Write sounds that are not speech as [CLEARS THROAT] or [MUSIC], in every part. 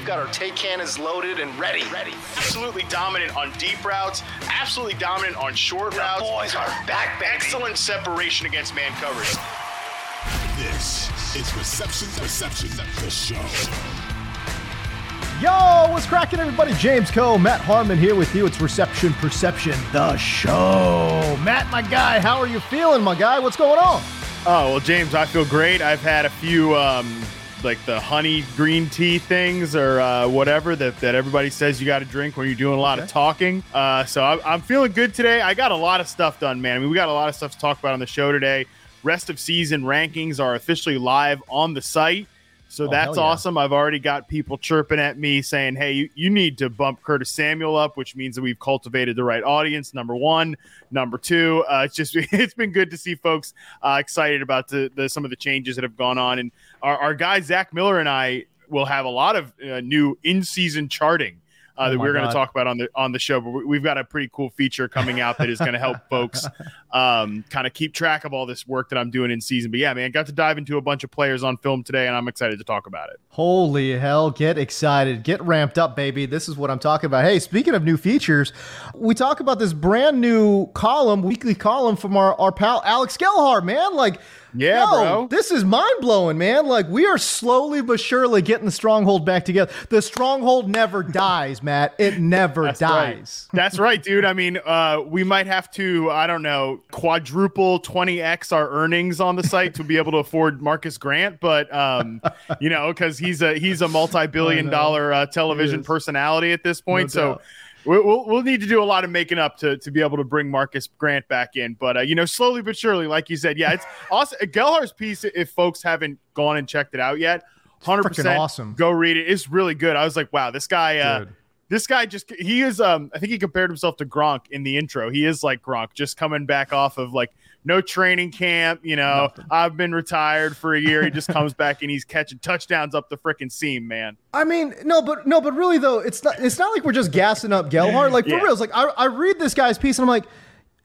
We've got our take cannons loaded and ready. Ready. Absolutely dominant on deep routes. Absolutely dominant on short The routes. boys are back, baby. Excellent separation against man coverage. This is Reception Perception, the show. Yo, what's cracking, everybody? James Koh, Matt Harmon here with you. It's Reception Perception, the show. Matt, my guy, how are you feeling, my guy? What's going on? Oh well, James, I feel great. I've had a few um, like the honey green tea things or uh, whatever that, that everybody says you got to drink when you're doing a lot of talking. Uh, so I'm, I'm feeling good today. I got a lot of stuff done, man. I mean, we got a lot of stuff to talk about on the show today. Rest of season rankings are officially live on the site. So Oh, that's yeah. awesome. I've already got people chirping at me saying, hey, you, you need to bump Curtis Samuel up, which means that we've cultivated the right audience. Number one. Number two, uh, it's just [LAUGHS] it's been good to see folks uh, excited about the, the some of the changes that have gone on. And our, our guy, Zach Miller, and I will have a lot of uh, new in season charting. Uh, Oh that we're going to talk about on the on the show, but we- we've got a pretty cool feature coming out that is going to help [LAUGHS] folks um, kind of keep track of all this work that I'm doing in season. But yeah, man, got to dive into a bunch of players on film today, and I'm excited to talk about it. Holy hell, get excited, get ramped up, baby. This is what I'm talking about. Hey, speaking of new features, we talk about this brand new column, weekly column from our, our pal Alex Gelhar, man. Like, Yeah, yo, bro. This is mind blowing, man. Like, we are slowly but surely getting the stronghold back together. The stronghold never [LAUGHS] dies, Matt. It never That's dies. Right. That's right, dude. I mean, uh, we might have to, I don't know, quadruple 20x our earnings on the site to be able to afford Marcas Grant, but um, you know, because he's a he's a [LAUGHS] multi billion dollar uh, television personality at this point. No so doubt. We- We'll, we'll need to do a lot of making up to, to be able to bring Marcas Grant back in. But, uh, you know, slowly but surely, like you said, yeah, it's [LAUGHS] awesome. Gelhar's piece, if folks haven't gone and checked it out yet, 100% awesome. go read it. It's really good. I was like, wow, this guy, uh. This guy just, he is, um, I think he compared himself to Gronk in the intro. He is like Gronk, just coming back off of like no training camp. You know, I've been retired for a year. He just comes back and he's catching touchdowns up the freaking seam, man. I mean, no, but no, but really though, it's not. It's not like we're just gassing up Gelhar. Like for Yeah. real, it's like I, I read this guy's piece and I'm like,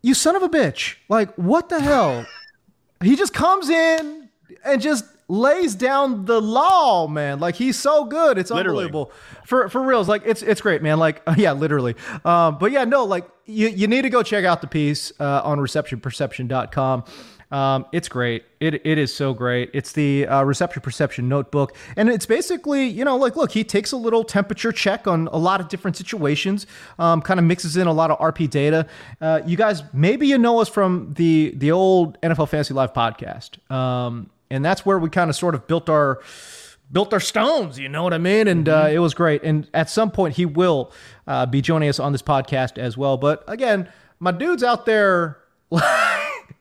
you son of a bitch! Like what the hell? [LAUGHS] he just comes in and just lays down the law, man. Like he's so good, it's Literally. unbelievable. For for reals, like it's it's great, man. Like [LAUGHS] yeah, literally. Um, but yeah, no, like you you need to go check out the piece uh, on receptionperception.com. Um, it's great. It, it is so great. It's the uh, Reception Perception Notebook. And it's basically, you know, like, look, he takes a little temperature check on a lot of different situations, um, kind of mixes in a lot of RP data. Uh, you guys, maybe you know us from the, the old NFL Fantasy Live podcast. Um, and that's where we kind of sort of built our built our stones. You know what I mean? And uh, it was great. And at some point, he will uh, be joining us on this podcast as well. But again, my dude's out there. [LAUGHS]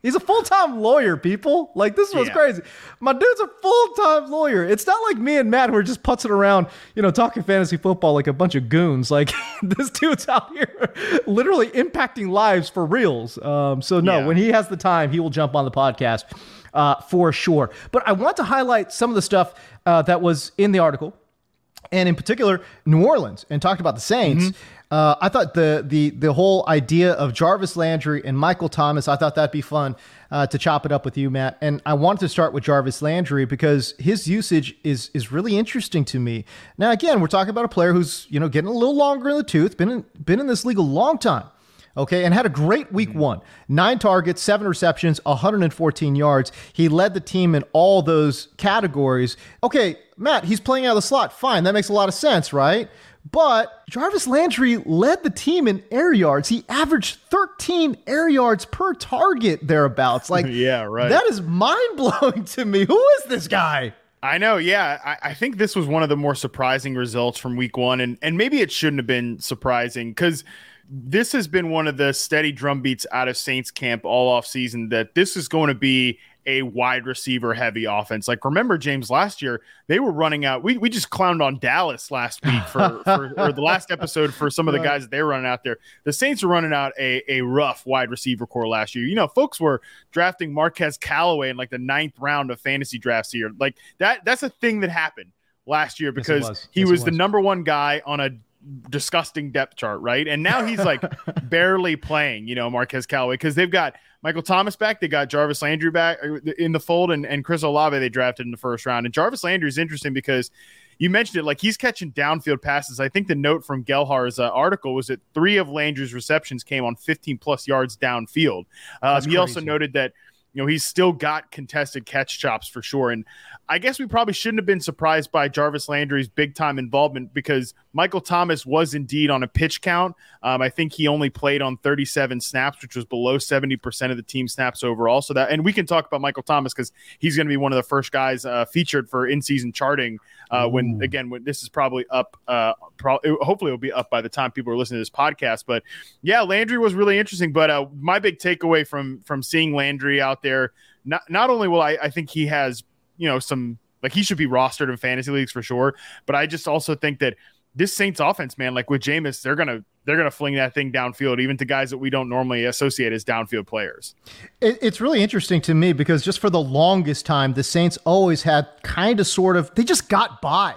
He's a full time lawyer, people. Like, this was Yeah. crazy. My dude's a full time lawyer. It's not like me and Matt who are just putzing around, you know, talking fantasy football like a bunch of goons. Like, [LAUGHS] this dude's out here [LAUGHS] literally impacting lives for reals. Um, so, no, Yeah. when he has the time, he will jump on the podcast uh, for sure. But I want to highlight some of the stuff uh, that was in the article and in particular New Orleans, and talked about the Saints. Uh, I thought the the the whole idea of Jarvis Landry and Michael Thomas, I thought that'd be fun uh, to chop it up with you, Matt. And I wanted to start with Jarvis Landry because his usage is is really interesting to me. Now, again, we're talking about a player who's you know getting a little longer in the tooth, been in, been in this league a long time. Okay, and had a great week Mm-hmm. one. Nine targets, seven receptions, 114 yards. He led the team in all those categories. Okay, Matt, he's playing out of the slot. Fine, that makes a lot of sense, right? But Jarvis Landry led the team in air yards. He averaged 13 air yards per target thereabouts. Like, [LAUGHS] Yeah, right. That is mind blowing [LAUGHS] to me. Who is this guy? I know, yeah. I, I think this was one of the more surprising results from week one, and and maybe it shouldn't have been surprising because this has been one of the steady drumbeats out of Saints camp all off season that this is going to be a wide receiver heavy offense. Like remember James last year, they were running out. We, we just clowned on Dallas last week for, for or the last episode for some of the [LAUGHS] guys that they were running out there. The Saints were running out a, a rough wide receiver core last year. You know, folks were drafting Marquez Callaway in like the ninth round of fantasy drafts here. Like that that's a thing that happened last year because was. he Yes, it was the number one guy on a disgusting depth chart, right? And now he's like [LAUGHS] barely playing, you know, Marquez Callaway, because they've got Michael Thomas back, they got Jarvis Landry back uh, in the fold, and, and Chris Olave they drafted in the first round. And Jarvis Landry is interesting because you mentioned it, like he's catching downfield passes. I think the note from Gelhar's uh, article was that three of Landry's receptions came on 15 plus yards downfield. That's he also noted that you know he's still got contested catch chops for sure and i guess we probably shouldn't have been surprised by jarvis landry's big time involvement because michael thomas was indeed on a pitch count. Um, i think he only played on 37 snaps which was below 70% of the team snaps overall. So that and we can talk about michael thomas because he's going to be one of the first guys uh, featured for in-season charting uh, when again when this is probably up uh, pro- it- hopefully it'll be up by the time people are listening to this podcast but yeah landry was really interesting but uh, my big takeaway from from seeing landry out there not not only will I, I think he has you know some like he should be rostered in fantasy leagues for sure. But i just also think that this saints offense man like with Jameis, they're gonna they're gonna fling that thing downfield even to guys that we don't normally associate as downfield players. It, it's really interesting to me because just for the longest time, the Saints always had kind of sort of, they just got by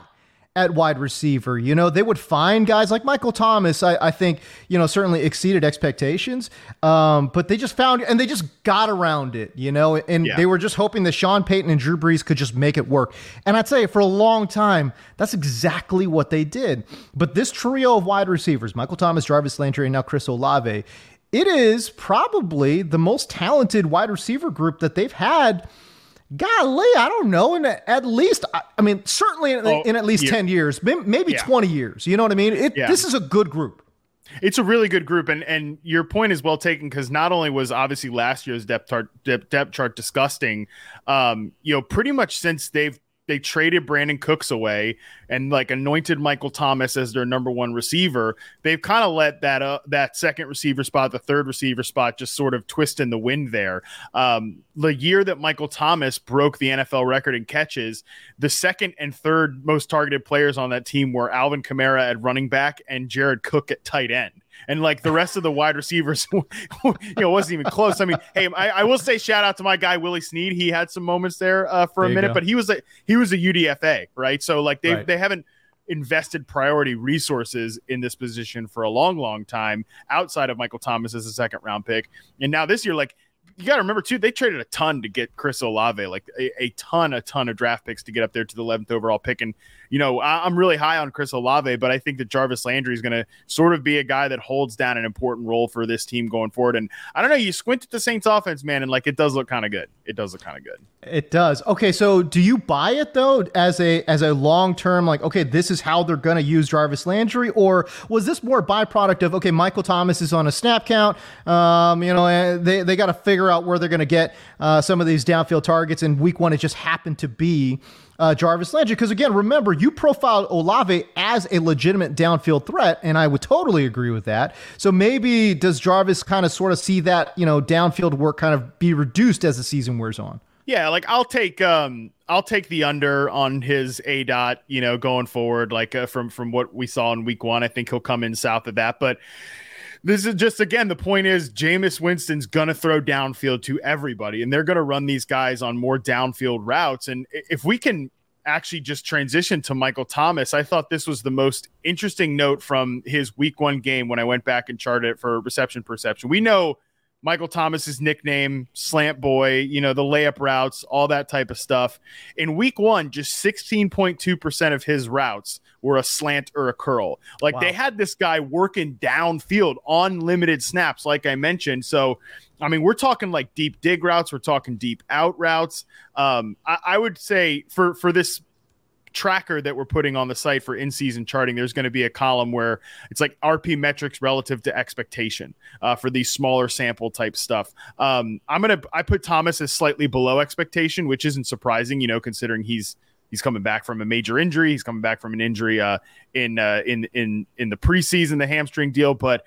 at wide receiver. You know, they would find guys like Michael Thomas, I, I think, you know, certainly exceeded expectations. Um, but they just found, and they just got around it, you know, and Yeah. they were just hoping that Sean Payton and Drew Brees could just make it work. And I'd say for a long time, that's exactly what they did. But this trio of wide receivers, Michael Thomas, Jarvis Landry, and now Chris Olave, it is probably the most talented wide receiver group that they've had. Golly, I don't know. In at least, I mean, certainly in, Oh, in at least yeah. 10 years, maybe Yeah. 20 years. You know what I mean? It, Yeah. This is a good group. it's a really good group and and your point is well taken because not only was obviously last year's depth chart depth, depth chart disgusting um you know pretty much since they've they traded Brandin Cooks away and like anointed Michael Thomas as their number one receiver. They've kind of let that uh, that second receiver spot, the third receiver spot, just sort of twist in the wind there. Um, the year that Michael Thomas broke the NFL record in catches, the second and third most targeted players on that team were Alvin Kamara at running back and Jared Cook at tight end. And like the rest of the wide receivers, [LAUGHS] you know, wasn't even close. I mean, hey, I, I will say shout out to my guy Willie Snead. He had some moments there uh, for There a minute, but he was a he was a UDFA, right? So like they Right. they haven't invested priority resources in this position for a long, long time outside of Michael Thomas as a second round pick. And now this year, like you got to remember too, they traded a ton to get Chris Olave, like a, a ton, a ton of draft picks to get up there to the 11th overall pick. And, you know, I, I'm really high on Chris Olave, but I think that Jarvis Landry is going to sort of be a guy that holds down an important role for this team going forward. And I don't know, you squint at the Saints offense, man, and like it does look kind of good. It does look kind of good. It does. Okay, so do you buy it though as a as a long term like okay, this is how they're going to use Jarvis Landry or was this more byproduct of okay, Michael Thomas is on a snap count, um, you know, they they got to figure out where they're going to get uh, some of these downfield targets and week 1 it just happened to be uh, Jarvis Landry because again, remember you profiled Olave as a legitimate downfield threat, and I would totally agree with that. So maybe does Jarvis kind of sort of see that you know downfield work kind of be reduced as the season wears on? Yeah, like I'll take um I'll take the under on his aDOT, you know, going forward like uh, from from what we saw in week 1. I think he'll come in south of that, but this is just again the point is Jameis Winston's gonna throw downfield to everybody, and they're gonna run these guys on more downfield routes. And if we can actually just transition to Michael Thomas, I thought this was the most interesting note from his week one game when I went back and charted it for reception perception. We know Michael Thomas's nickname, slant boy, you know, the layup routes, all that type of stuff. In week one, just 16.2% of his routes were a slant or a curl. Like wow. they had this guy working downfield on limited snaps, like I mentioned. So, I mean, we're talking like deep dig routes, we're talking deep out routes. Um, I, I would say for for this tracker that we're putting on the site for in-season charting, there's going to be a column where it's like RP metrics relative to expectation uh, for these smaller sample type stuff. Um, I'm gonna I put Thomas as slightly below expectation, which isn't surprising, you know, considering he's he's coming back from a major injury. He's coming back from an injury uh, in uh, in in in the preseason, the hamstring deal, but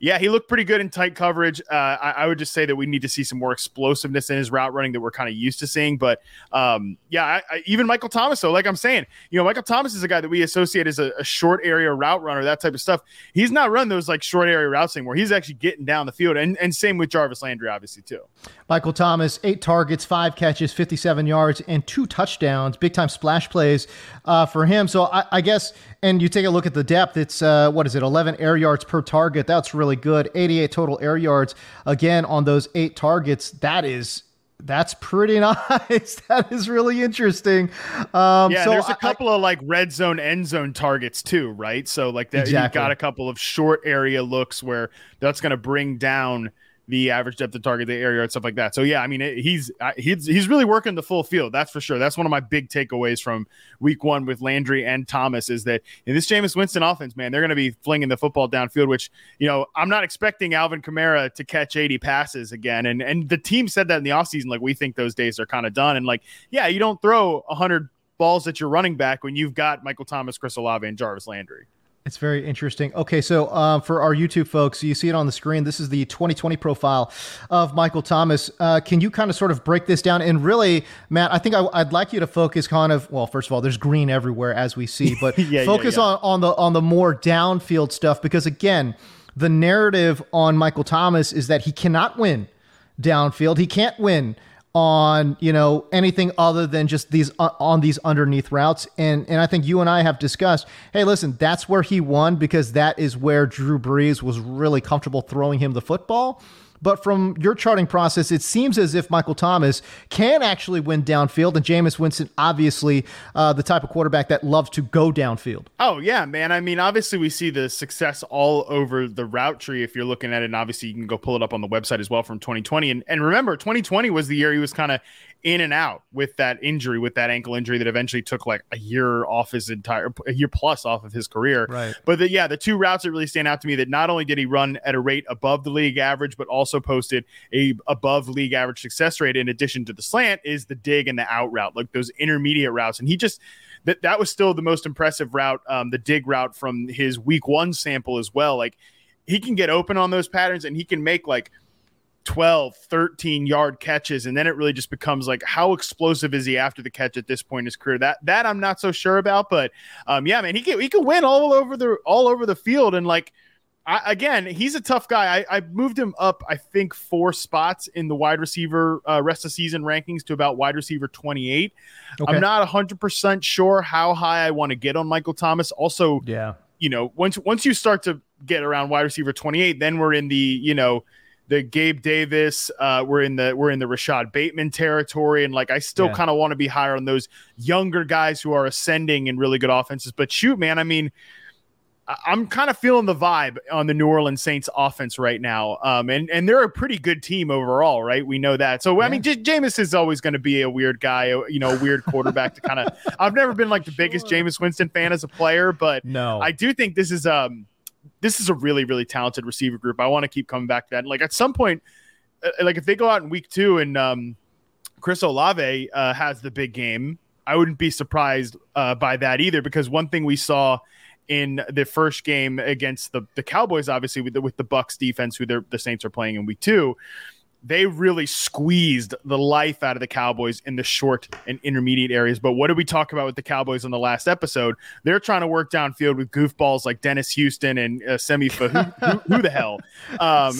yeah, he looked pretty good in tight coverage. Uh, I, I, would just say that we need to see some more explosiveness in his route running that we're kind of used to seeing. But um, yeah, I, I, even Michael Thomas, though, like I'm saying, you know, Michael Thomas is a guy that we associate as a, a, short area route runner, that type of stuff. He's not running those like short area routes anymore. He's actually getting down the field, and, and same with Jarvis Landry, obviously too. Michael Thomas, eight targets, five catches, 57 yards, and two touchdowns. Big time splash plays uh, for him. So I, I guess and you take a look at the depth, it's uh, what is it, 11 air yards per target. That's really good. 88 total air yards again on those eight targets. That is that's pretty [LAUGHS] nice. that is really interesting. Um, yeah, so there's a couple I, of like red zone, end zone targets too, right? So like that, exactly. you've got a couple of short area looks where that's going to bring down the average depth of target, the area and stuff like that. So yeah, I mean, he's he's he's really working the full field. That's for sure. That's one of my big takeaways from Week One with Landry and Thomas is that in this Jameis Winston offense, man, they're going to be flinging the football downfield. Which you know, I'm not expecting Alvin Kamara to catch 80 passes again. And and the team said that in the offseason, like we think those days are kind of done. And like, yeah, you don't throw 100 balls at your running back when you've got Michael Thomas, Chris Olave, and Jarvis Landry. It's very interesting. Okay, so um, for our YouTube folks, you see it on the screen. This is the 2020 profile of Michael Thomas. Uh, can you kind of sort of break this down? And really, Matt, I think I, would like you to focus kind of well. First of all, there's green everywhere as we see, but [LAUGHS] yeah, focus yeah, yeah. on on the on the more downfield stuff because again, the narrative on Michael Thomas is that he cannot win downfield. He can't win on you know anything other than just these uh, on these underneath routes. And and I think you and I have discussed hey listen that's where he won because that is where Drew Brees was really comfortable throwing him the football but from your charting process, it seems as if Michael Thomas can actually win downfield, and Jameis Winston, obviously, uh, the type of quarterback that loves to go downfield. Oh yeah, man. I mean, obviously, we see the success all over the route tree. If you're looking at it, and obviously, you can go pull it up on the website as well from 2020. And and remember, 2020 was the year he was kind of in and out with that injury, with that ankle injury that eventually took like a year off his entire a year plus off of his career. Right. But the, yeah, the two routes that really stand out to me that not only did he run at a rate above the league average, but also posted a above league average success rate in addition to the slant is the dig and the out route, like those intermediate routes. And he just that that was still the most impressive route, um, the dig route from his week one sample as well. Like he can get open on those patterns and he can make like 12, 13 yard catches. And then it really just becomes like, how explosive is he after the catch at this point in his career? That that I'm not so sure about. But um, yeah, man, he can he can win all over the all over the field. And like I, again, he's a tough guy. I, I, moved him up, I think, four spots in the wide receiver uh, rest of season rankings to about wide receiver 28. Okay. I'm not 100% sure how high I want to get on Michael Thomas. Also, yeah, you know, once once you start to get around wide receiver 28, then we're in the, you know, the Gabe Davis. Uh, we're in the we're in the Rashod Bateman territory, and like I still yeah. kind of want to be higher on those younger guys who are ascending in really good offenses. But shoot, man, I mean. I'm kind of feeling the vibe on the New Orleans Saints offense right now. Um, and, and they're a pretty good team overall, right? We know that. So, yeah. I mean, J- Jameis is always going to be a weird guy, you know, a weird quarterback to kind of, [LAUGHS] I've never been like the biggest Jameis Winston fan as a player, but no, I do think this is, um, this is a really really talented receiver group. I want to keep coming back to that. like at some point, uh, like if they go out in week two and um, Chris Olave uh, has the big game, I wouldn't be surprised uh, by that either. Because one thing we saw in the first game against the the Cowboys, obviously with the, with the Bucs defense, who the Saints are playing in week two they really squeezed the life out of the Cowboys in the short and intermediate areas. But what did we talk about with the Cowboys in the last episode? They're trying to work downfield with goofballs like Dennis Houston and uh, Simi. Who, who, who, the hell? [LAUGHS] Um,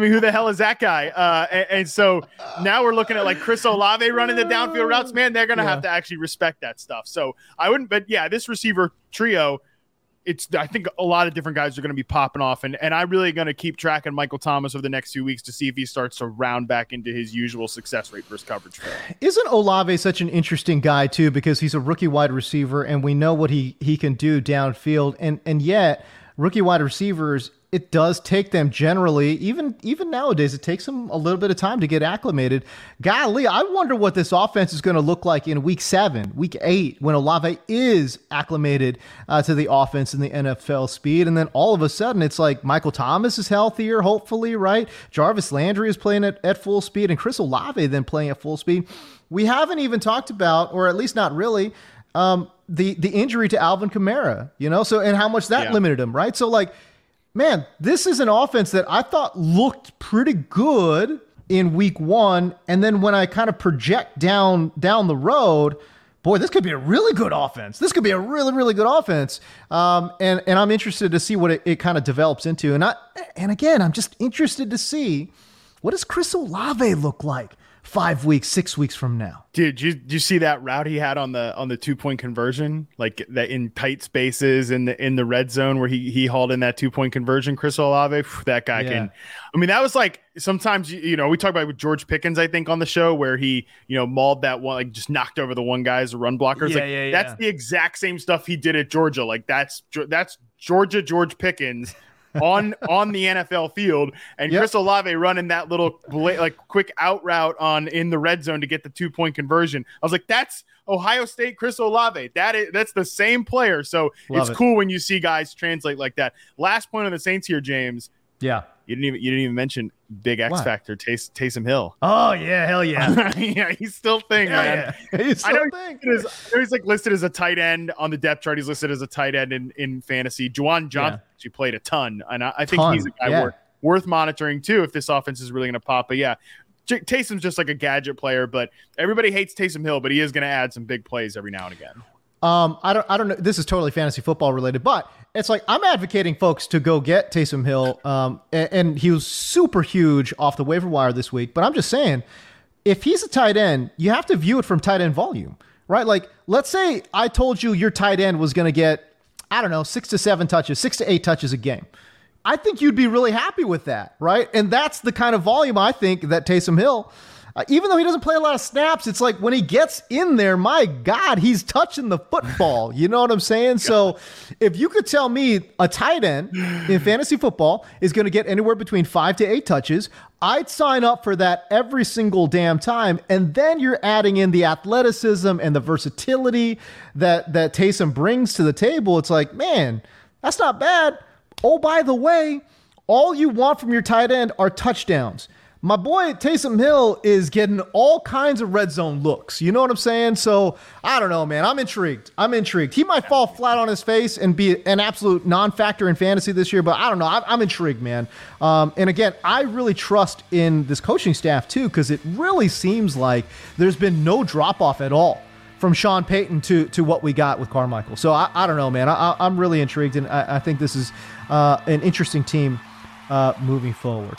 mean, [LAUGHS] who the hell is that guy? Uh, and, and, so now we're looking at like Chris Olave running the downfield routes. Man, they're going to yeah. have to actually respect that stuff. So I wouldn't, but yeah, this receiver trio it's I think a lot of different guys are going to be popping off, and and I'm really going to keep tracking Michael Thomas over the next few weeks to see if he starts to round back into his usual success rate versus coverage. Isn't Olave such an interesting guy too? Because he's a rookie wide receiver, and we know what he he can do downfield, and and yet rookie wide receivers it does take them generally, even even nowadays, it takes them a little bit of time to get acclimated. Golly, I wonder what this offense is going to look like in week seven, week eight, when Olave is acclimated uh, to the offense and the NFL speed. And then all of a sudden, it's like Michael Thomas is healthier, hopefully, right? Jarvis Landry is playing at, at full speed, and Chris Olave then playing at full speed. We haven't even talked about, or at least not really, um, the the injury to Alvin Kamara, you know, so and how much that yeah. limited him, right? So like man, this is an offense that I thought looked pretty good in week one. And then when I kind of project down down the road, boy, this could be a really good offense. This could be a really, really good offense. Um, and and I'm interested to see what it, it kind of develops into. And I and again, I'm just interested to see what does Chris Olave look like five weeks, six weeks from now. Dude, you, you see that route he had on the on the two point conversion, like that in tight spaces in the in the red zone where he he hauled in that two point conversion? Chris Olave, that guy yeah. can. I mean, that was like sometimes you know we talk about with George Pickens, I think, on the show where he you know mauled that one, like just knocked over the one guy's run blockers. Yeah, like, yeah, yeah. That's the exact same stuff he did at Georgia. Like that's that's Georgia George Pickens on on the NFL field, and yep. Chris Olave running that little like quick out route on in the red zone to get the two point conversion. I was like, that's Ohio State Chris Olave. That is that's the same player. So Love it's it. cool when you see guys translate like that. Last point on the Saints here, James. Yeah. You didn't even you didn't even mention big X what? factor Tays, Taysom Hill. Oh yeah, hell yeah, [LAUGHS] yeah. He's still thing, yeah, man. Yeah. [LAUGHS] He's still I know thing. He's, he's like listed as a tight end on the depth chart. He's listed as a tight end in, in fantasy. Juwan Johnson yeah. actually played a ton, and I, I think ton. he's a guy yeah. worth worth monitoring too if this offense is really going to pop. But yeah, J- Taysom's just like a gadget player, but everybody hates Taysom Hill, but he is going to add some big plays every now and again. Um, I don't, I don't know. This is totally fantasy football related, but it's like I'm advocating folks to go get Taysom Hill. Um, and, and, he was super huge off the waiver wire this week. But I'm just saying, if he's a tight end, you have to view it from tight end volume, right? Like, let's say I told you your tight end was going to get, I don't know, six to seven touches, six to eight touches a game. I think you'd be really happy with that, right? And that's the kind of volume I think that Taysom Hill uh, even though he doesn't play a lot of snaps, it's like when he gets in there, my God, he's touching the football. You know what I'm saying? So if you could tell me a tight end in fantasy football is going to get anywhere between five to eight touches, I'd sign up for that every single damn time. And then you're adding in the athleticism and the versatility that, that Taysom brings to the table. It's like, man, that's not bad. Oh, by the way, all you want from your tight end are touchdowns my boy Taysom Hill is getting all kinds of red zone looks. You know what I'm saying? So I don't know, man. I'm intrigued. I'm intrigued. He might fall flat on his face and be an absolute non-factor in fantasy this year, but I don't know. I'm, intrigued, man. Um, and again, I really trust in this coaching staff too, because it really seems like there's been no drop off at all from Sean Payton to to what we got with Carmichael. So I, I don't know, man. I, am really intrigued, and I, I, think this is uh, an interesting team uh, moving forward.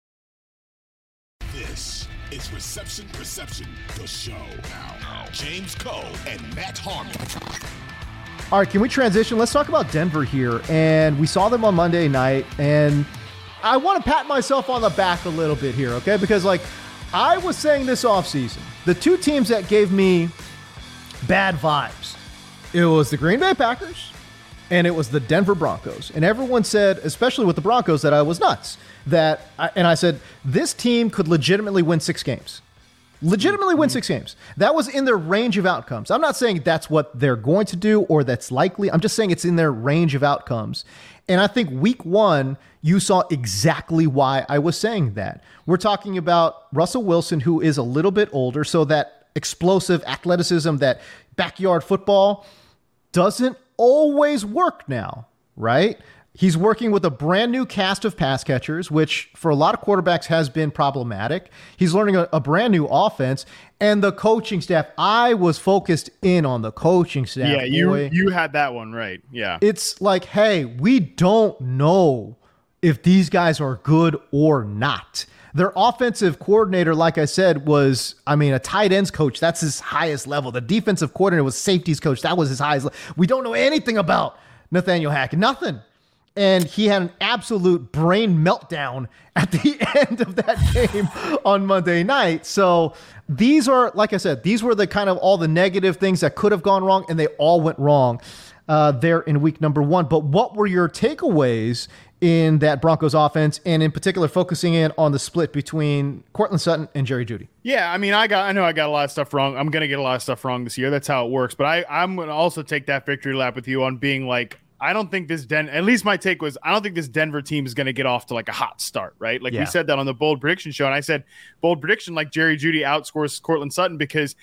It's Reception Perception, the show. Now, James Koh and Matt Harmon. All right, can we transition? Let's talk about Denver here. And we saw them on Monday night, and I want to pat myself on the back a little bit here, okay? Because, like, I was saying this offseason, the two teams that gave me bad vibes It was the Green Bay Packers and it was the Denver Broncos. And everyone said, especially with the Broncos, that I was nuts. That I, and I said this team could legitimately win six games. Legitimately win six games. That was in their range of outcomes. I'm not saying that's what they're going to do or that's likely. I'm just saying it's in their range of outcomes. And I think week one, you saw exactly why I was saying that. We're talking about Russell Wilson, who is a little bit older, so that explosive athleticism, that backyard football doesn't always work now, right? He's working with a brand new cast of pass catchers, which for a lot of quarterbacks has been problematic. He's learning a, a, brand new offense, and the coaching staff. I was focused in on the coaching staff. Yeah, you boy. you had that one right. Yeah, it's like, hey, we don't know if these guys are good or not. Their offensive coordinator, like I said, was, I mean, a tight ends coach. That's his highest level. The defensive coordinator was safeties coach. That was his highest level. We don't know anything about Nathaniel Hackett. Nothing. And he had an absolute brain meltdown [LAUGHS] at the [LAUGHS] end of that game on Monday night. So these are, like I said, these were the kind of all the negative things that could have gone wrong, and they all went wrong uh, there in week number one. But what were your takeaways in that Broncos offense, and in particular focusing in on the split between Courtland Sutton and Jerry Jeudy? Yeah, I mean, I got, I know I got a lot of stuff wrong. I'm gonna get a lot of stuff wrong this year. That's how it works. But I, I'm gonna also take that victory lap with you on being like, I don't think this Den. At least my take was, I don't think this Denver team is gonna get off to like a hot start, right? Like yeah. we said that on the bold prediction show, and I said bold prediction like Jerry Jeudy outscores Courtland Sutton because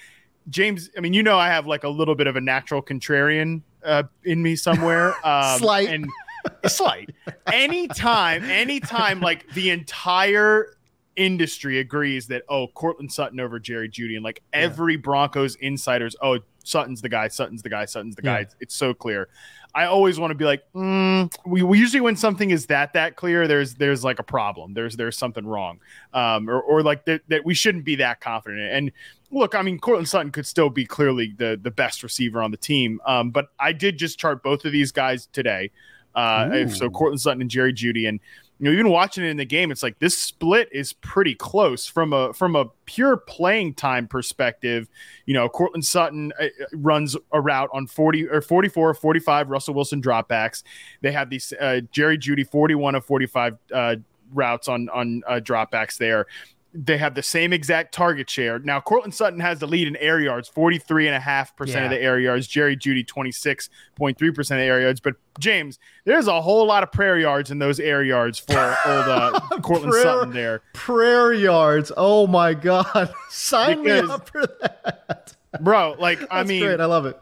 James. I mean, you know, I have like a little bit of a natural contrarian uh, in me somewhere. [LAUGHS] Um, Slight and [LAUGHS] slight. Anytime, anytime, like the entire industry agrees that oh, Courtland Sutton over Jerry Jeudy, and like every. Broncos insiders, oh, Sutton's the guy, Sutton's the guy, Sutton's the guy. Yeah. It's so clear. I always want to be like, mm, we, we, usually when something is that that clear, there's there's like a problem. There's there's something wrong, um, or, or like that, that we shouldn't be that confident. And look, I mean, Courtland Sutton could still be clearly the the best receiver on the team, um, but I did just chart both of these guys today. Uh, so Courtland Sutton and Jerry Jeudy, and you know, even watching it in the game, it's like this split is pretty close from a from a pure playing time perspective. You know, Courtland Sutton uh, runs a route on 40 or 44 45 Russell Wilson dropbacks. They have these uh, Jerry Jeudy 41 of 45 uh, routes on on uh, dropbacks there they have the same exact target share. Now, Courtland Sutton has the lead in air yards, 43.5% yeah. of the air yards. Jerry Jeudy, 26.3% of the air yards. But, James, there's a whole lot of prayer yards in those air yards for old uh, [LAUGHS] Courtland prayer, Sutton there. Prayer yards. Oh, my God. [LAUGHS] Sign because, me up for that. Bro, like, I mean, great. I love it.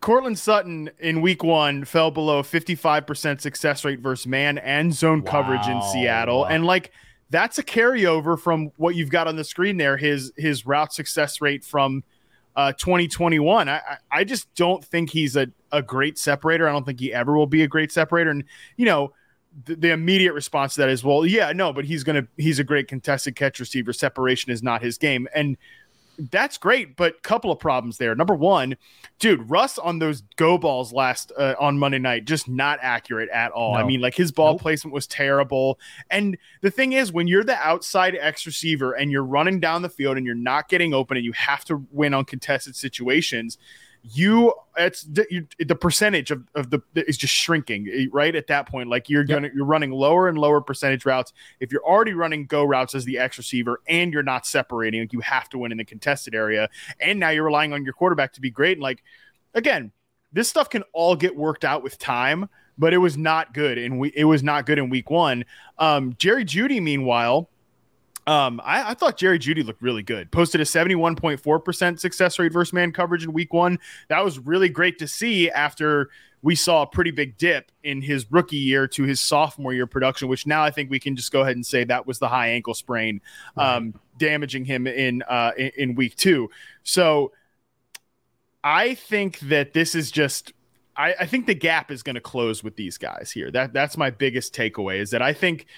Courtland Sutton in week one fell below 55% success rate versus man and zone wow. coverage in Seattle. And, like, that's a carryover from what you've got on the screen there. His his route success rate from uh, 2021. I, I just don't think he's a, a great separator. I don't think he ever will be a great separator. And you know, the, the immediate response to that is, well, yeah, no, but he's gonna he's a great contested catch receiver. Separation is not his game. And that's great, but couple of problems there. Number one, dude, Russ on those go balls last uh, on Monday night just not accurate at all. No. I mean, like his ball nope. placement was terrible. And the thing is, when you're the outside X receiver and you're running down the field and you're not getting open and you have to win on contested situations, you it's the, the percentage of, of the is just shrinking eh, right? At that point like you're gonna you're running lower and lower percentage routes. If you're already running go routes as the x receiver and you're not separating like you have to win in the contested area and now you're relying on your quarterback to be great and like again this stuff can all get worked out with time but it was not good and we it was not good in week one. Um jerry jeudy meanwhile um, I, I, thought Jerry Jeudy looked really good. Posted a 71.4% success rate versus man coverage in week one. That was really great to see after we saw a pretty big dip in his rookie year to his sophomore year production, which now I think we can just go ahead and say that was the high ankle sprain um, damaging him in, uh, in, in week two. So I think that this is just I, I think the gap is going to close with these guys here. That that's my biggest takeaway is that I think –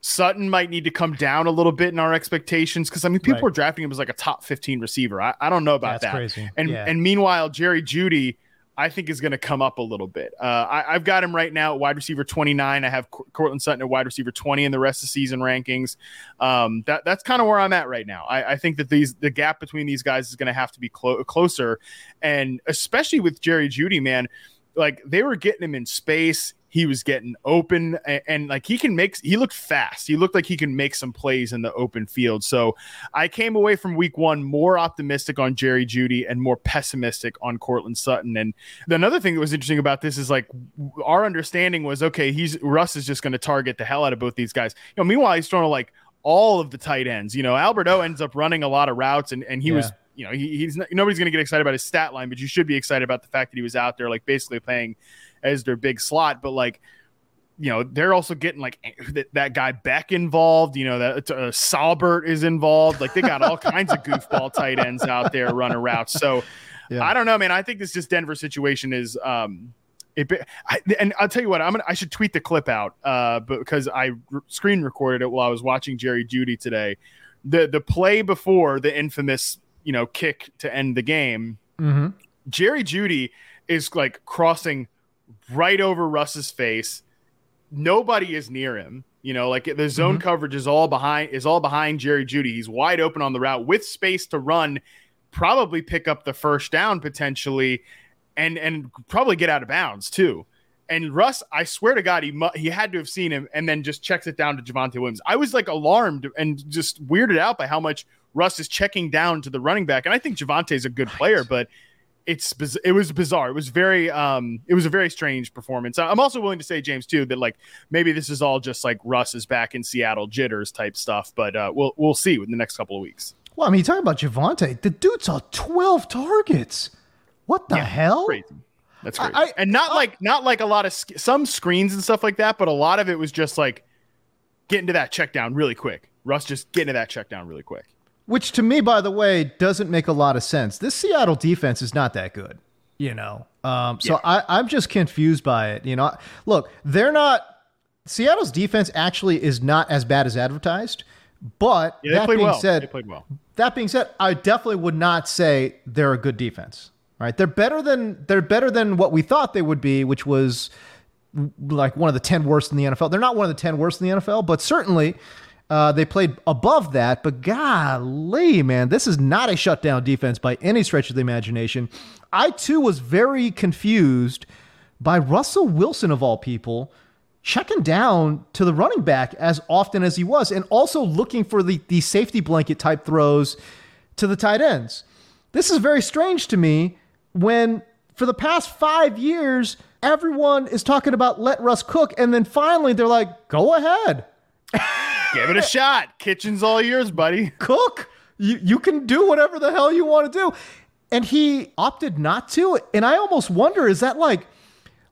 Sutton might need to come down a little bit in our expectations because I mean people right. were drafting him as like a top 15 receiver. I, I don't know about That's that. Crazy. And yeah. and meanwhile, Jerry Jeudy, I think is going to come up a little bit. Uh, I, have got him right now at wide receiver 29. I have Courtland Sutton at wide receiver 20 in the rest of the season rankings. Um, that that's kind of where I'm at right now. I, I, think that these the gap between these guys is going to have to be clo- closer, and especially with Jerry Jeudy, man, like they were getting him in space he was getting open and, and, like he can make he looked fast. He looked like he can make some plays in the open field. So i came away from week one more optimistic on jerry Jeudy and more pessimistic on Courtland sutton. And another thing that was interesting about this is like our understanding was okay he's russ is just going to target the hell out of both these guys. You know meanwhile he's throwing like all of the tight ends. You know Albert O ends up running a lot of routes and, and he yeah. was you know he, he's not, nobody's going to get excited about his stat line but you should be excited about the fact that he was out there like basically playing as their big slot, but like you know they're also getting like that, that guy Beck involved. You know that uh, Saubert is involved. Like they got all kinds of goofball tight ends out there running routes. So yeah. I don't know, man. I think this just Denver situation is. um it, I, and I'll tell you what, I'm gonna I should tweet the clip out uh, because I r- screen recorded it while I was watching Jerry Jeudy today. The the play before the infamous you know kick to end the game, mm-hmm. Jerry Jeudy is like crossing right over Russ's face. Nobody is near him. You know, like the zone mm-hmm. coverage is all behind is all behind Jerry Jeudy. He's wide open on the route with space to run, probably pick up the first down potentially, and and probably get out of bounds too. And Russ, I swear to God, he mu- he had to have seen him, and then just checks it down to Javonte Williams. I was like alarmed and just weirded out by how much Russ is checking down to the running back. And I think Javonte is a good player, but it's it was bizarre. It was very um it was a very strange performance. I'm also willing to say James too that like maybe this is all just like Russ is back in Seattle jitters type stuff, but uh, we'll we'll see in the next couple of weeks. Well, I mean, talking about Javonte, the dude saw 12 targets. What the yeah, hell? Crazy. That's crazy. I, and not I, like not like a lot of sc- some screens and stuff like that, but a lot of it was just like getting to that check down really quick. Russ just getting to that check down really quick. Which to me, by the way, doesn't make a lot of sense. This Seattle defense is not that good, you know. Um, so yeah. I, I'm just confused by it. You know, look, they're not. Seattle's defense actually is not as bad as advertised. But yeah, that being well. said, well. that being said, I definitely would not say they're a good defense. Right? They're better than they're better than what we thought they would be, which was like one of the ten worst in the NFL. They're not one of the ten worst in the NFL, but certainly uh, they played above that, but golly, man, this is not a shutdown defense by any stretch of the imagination. I too was very confused by Russell Wilson, of all people, checking down to the running back as often as he was, and also looking for the, the safety blanket type throws to the tight ends. This is very strange to me when, for the past five years, everyone is talking about let Russ cook, and then finally they're like, go ahead. [LAUGHS] Give it a shot. Kitchen's all yours, buddy. Cook. You you can do whatever the hell you want to do. And he opted not to. And I almost wonder, is that like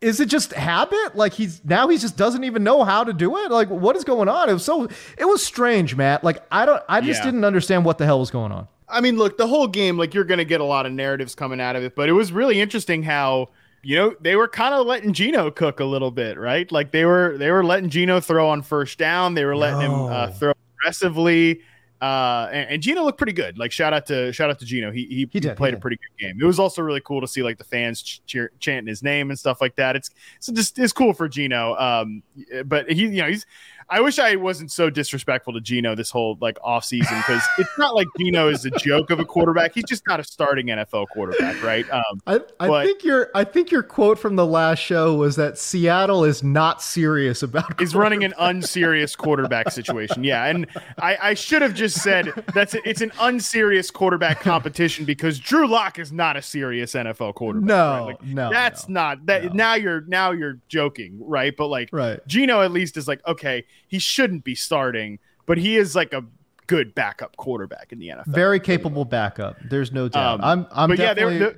is it just habit? Like he's now he just doesn't even know how to do it? Like what is going on? It was so it was strange, Matt. Like I don't I just yeah. didn't understand what the hell was going on. I mean, look, the whole game, like you're gonna get a lot of narratives coming out of it, but it was really interesting how you know, they were kind of letting Geno cook a little bit, right? Like they were they were letting Geno throw on first down. They were letting no. him uh, throw aggressively. Uh, and, and Geno looked pretty good. Like shout out to shout out to Geno. He he, he, did, played he a pretty good game. It was also really cool to see like the fans cheer, chanting his name and stuff like that. It's it's just it's cool for Geno. Um, but he you know he's I wish I wasn't so disrespectful to Geno this whole like off season because [LAUGHS] it's not like Geno is a joke of a quarterback. He's just not a starting NFL quarterback, right? Um, I, I but, think your I think your quote from the last show was that Seattle is not serious about. Is running an unserious quarterback situation, yeah. And I, I should have just said that's a, it's an unserious quarterback competition because Drew Lock is not a serious NFL quarterback. No, right? like, no, that's no, not that. No. Now you're now you're joking, right? But like, right. Geno at least is like okay he shouldn't be starting, but he is like a good backup quarterback in the NFL. Very capable backup. There's no doubt. Um, I'm, I'm but yeah, they were, the,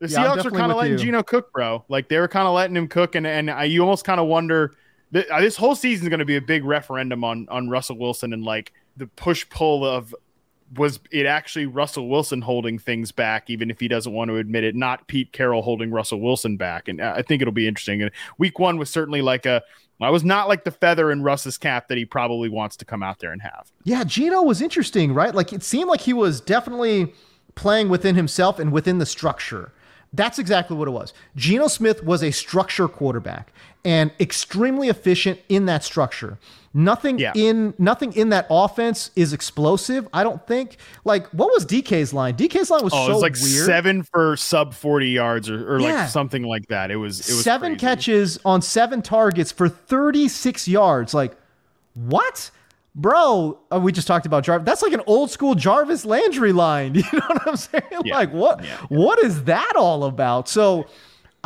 yeah, Seahawks were kind of letting you. Geno cook, bro. Like they were kind of letting him cook, and and I, you almost kind of wonder. That, uh, this whole season is going to be a big referendum on on Russell Wilson and like the push pull of was it actually Russell Wilson holding things back, even if he doesn't want to admit it, not Pete Carroll holding Russell Wilson back. And I think it'll be interesting. And week one was certainly like a I was not like the feather in Russ's cap that he probably wants to come out there and have. Yeah, Geno was interesting, right? Like it seemed like he was definitely playing within himself and within the structure That's exactly what it was. Geno Smith was a structure quarterback and extremely efficient in that structure. Nothing Yeah. in nothing in that offense is explosive. I don't think. Like, what was DK's line? DK's line was. Oh, so it was like weird. seven for sub 40 yards or, or Yeah. like something like that. It was, it was seven crazy. catches on seven targets for 36 yards. Like, what? Bro, uh, we just talked about Jarvis. That's like an old school Jarvis Landry line. [LAUGHS] You know what I'm saying? Yeah. Like, what? What is that all about? So,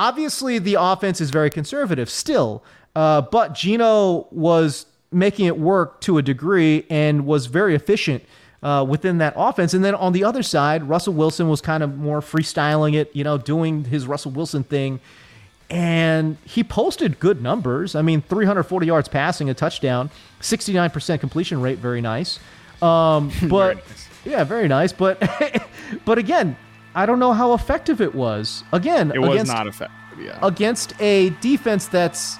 obviously, the offense is very conservative still, uh, but Geno was making it work to a degree and was very efficient uh, within that offense. And then on the other side, Russell Wilson was kind of more freestyling it, you know, doing his Russell Wilson thing and he posted good numbers. I mean, 340 yards passing, a touchdown, 69% completion rate, very nice. Um, [LAUGHS] but nice. yeah, very nice. But [LAUGHS] but again, I don't know how effective it was. Again, It was against, not effective. Yeah. against a defense that's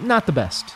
not the best.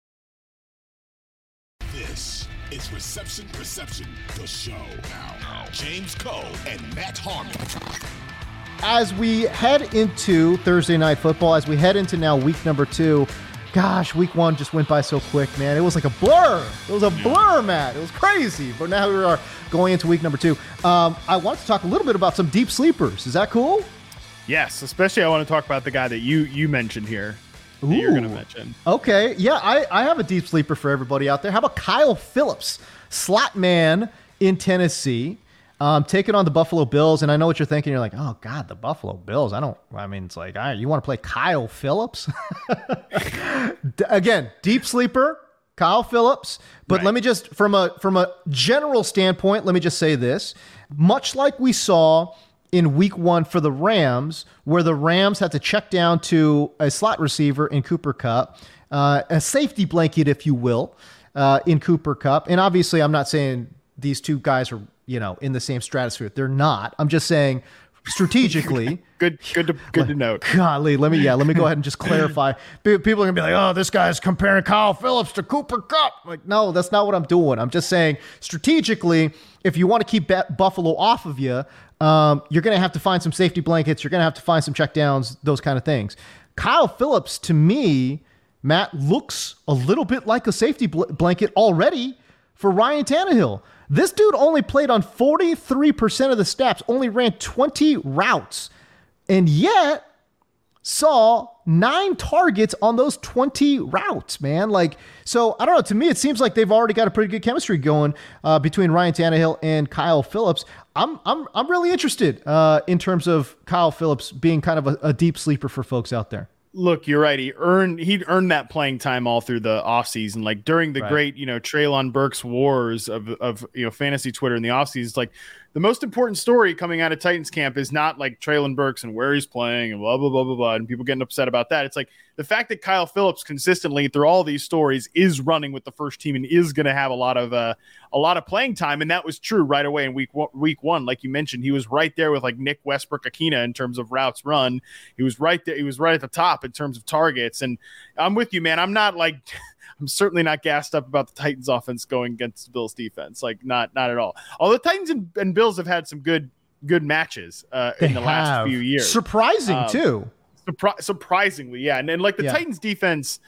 This is Reception Perception, the show. Now, James Koh and Matt Harmon. as we head into Thursday night football, as we head into now week number two, gosh, week one just went by so quick, man. It was like a blur. It was a blur, Matt. It was crazy. But now we are going into week number two. Um, I want to talk a little bit about some deep sleepers. Is that cool? Yes, especially I want to talk about the guy that you you mentioned here. That you're going to mention. Okay. Yeah, I, I have a deep sleeper for everybody out there. How about Kyle Phillips, slot man in Tennessee, um, taking on the Buffalo Bills? And I know what you're thinking. You're like, oh, God, the Buffalo Bills. I don't, I mean, it's like, all right, you want to play Kyle Phillips? [LAUGHS] D- Again, deep sleeper, Kyle Phillips. But Right. let me just, from a from a general standpoint, let me just say this: much like we saw in Week One for the Rams, where the Rams had to check down to a slot receiver in Cooper Kupp, uh, a safety blanket, if you will, uh, in Cooper Kupp. And obviously, I'm not saying these two guys are you know in the same stratosphere. They're not. I'm just saying strategically. [LAUGHS] Good good to good to note. Golly, let me yeah, let me go ahead and just [LAUGHS] clarify. People are gonna be like, "Oh, this guy's comparing Kyle Phillips to Cooper Kupp." Like, no, that's not what I'm doing. I'm just saying strategically, if you want to keep Buffalo off of you, um, you're gonna have to find some safety blankets. You're gonna have to find some checkdowns, those kind of things. Kyle Phillips, to me, Matt looks a little bit like a safety bl- blanket already for Ryan Tannehill. This dude only played on 43% of the snaps, only ran 20 routes, and yet saw nine targets on those 20 routes, man. Like, so I don't know. To me, it seems like they've already got a pretty good chemistry going uh, between Ryan Tannehill and Kyle Phillips. I'm I'm I'm really interested uh, in terms of Kyle Phillips being kind of a, a deep sleeper for folks out there. Look, you're right. He earned he earned that playing time all through the offseason. Like during the Right. great, you know, Treylon Burks wars of of you know fantasy Twitter in the offseason, it's like the most important story coming out of Titans camp is not like Treylon Burks and where he's playing and blah blah blah blah blah and people getting upset about that. It's like the fact that Kyle Phillips consistently through all these stories is running with the first team and is going to have a lot of uh, a lot of playing time, and that was true right away in week one, week one. Like you mentioned, he was right there with like Nick Westbrook-Ikhine in terms of routes run. He was right there. He was right at the top in terms of targets. And I'm with you, man. I'm not like. [LAUGHS] I'm certainly not gassed up about the Titans offense going against the Bills defense. Like not not at all. Although Titans and, and Bills have had some good good matches uh, in the last few years. surprising Um, too. Surpri- surprisingly, yeah. And then like the Yeah. Titans defense,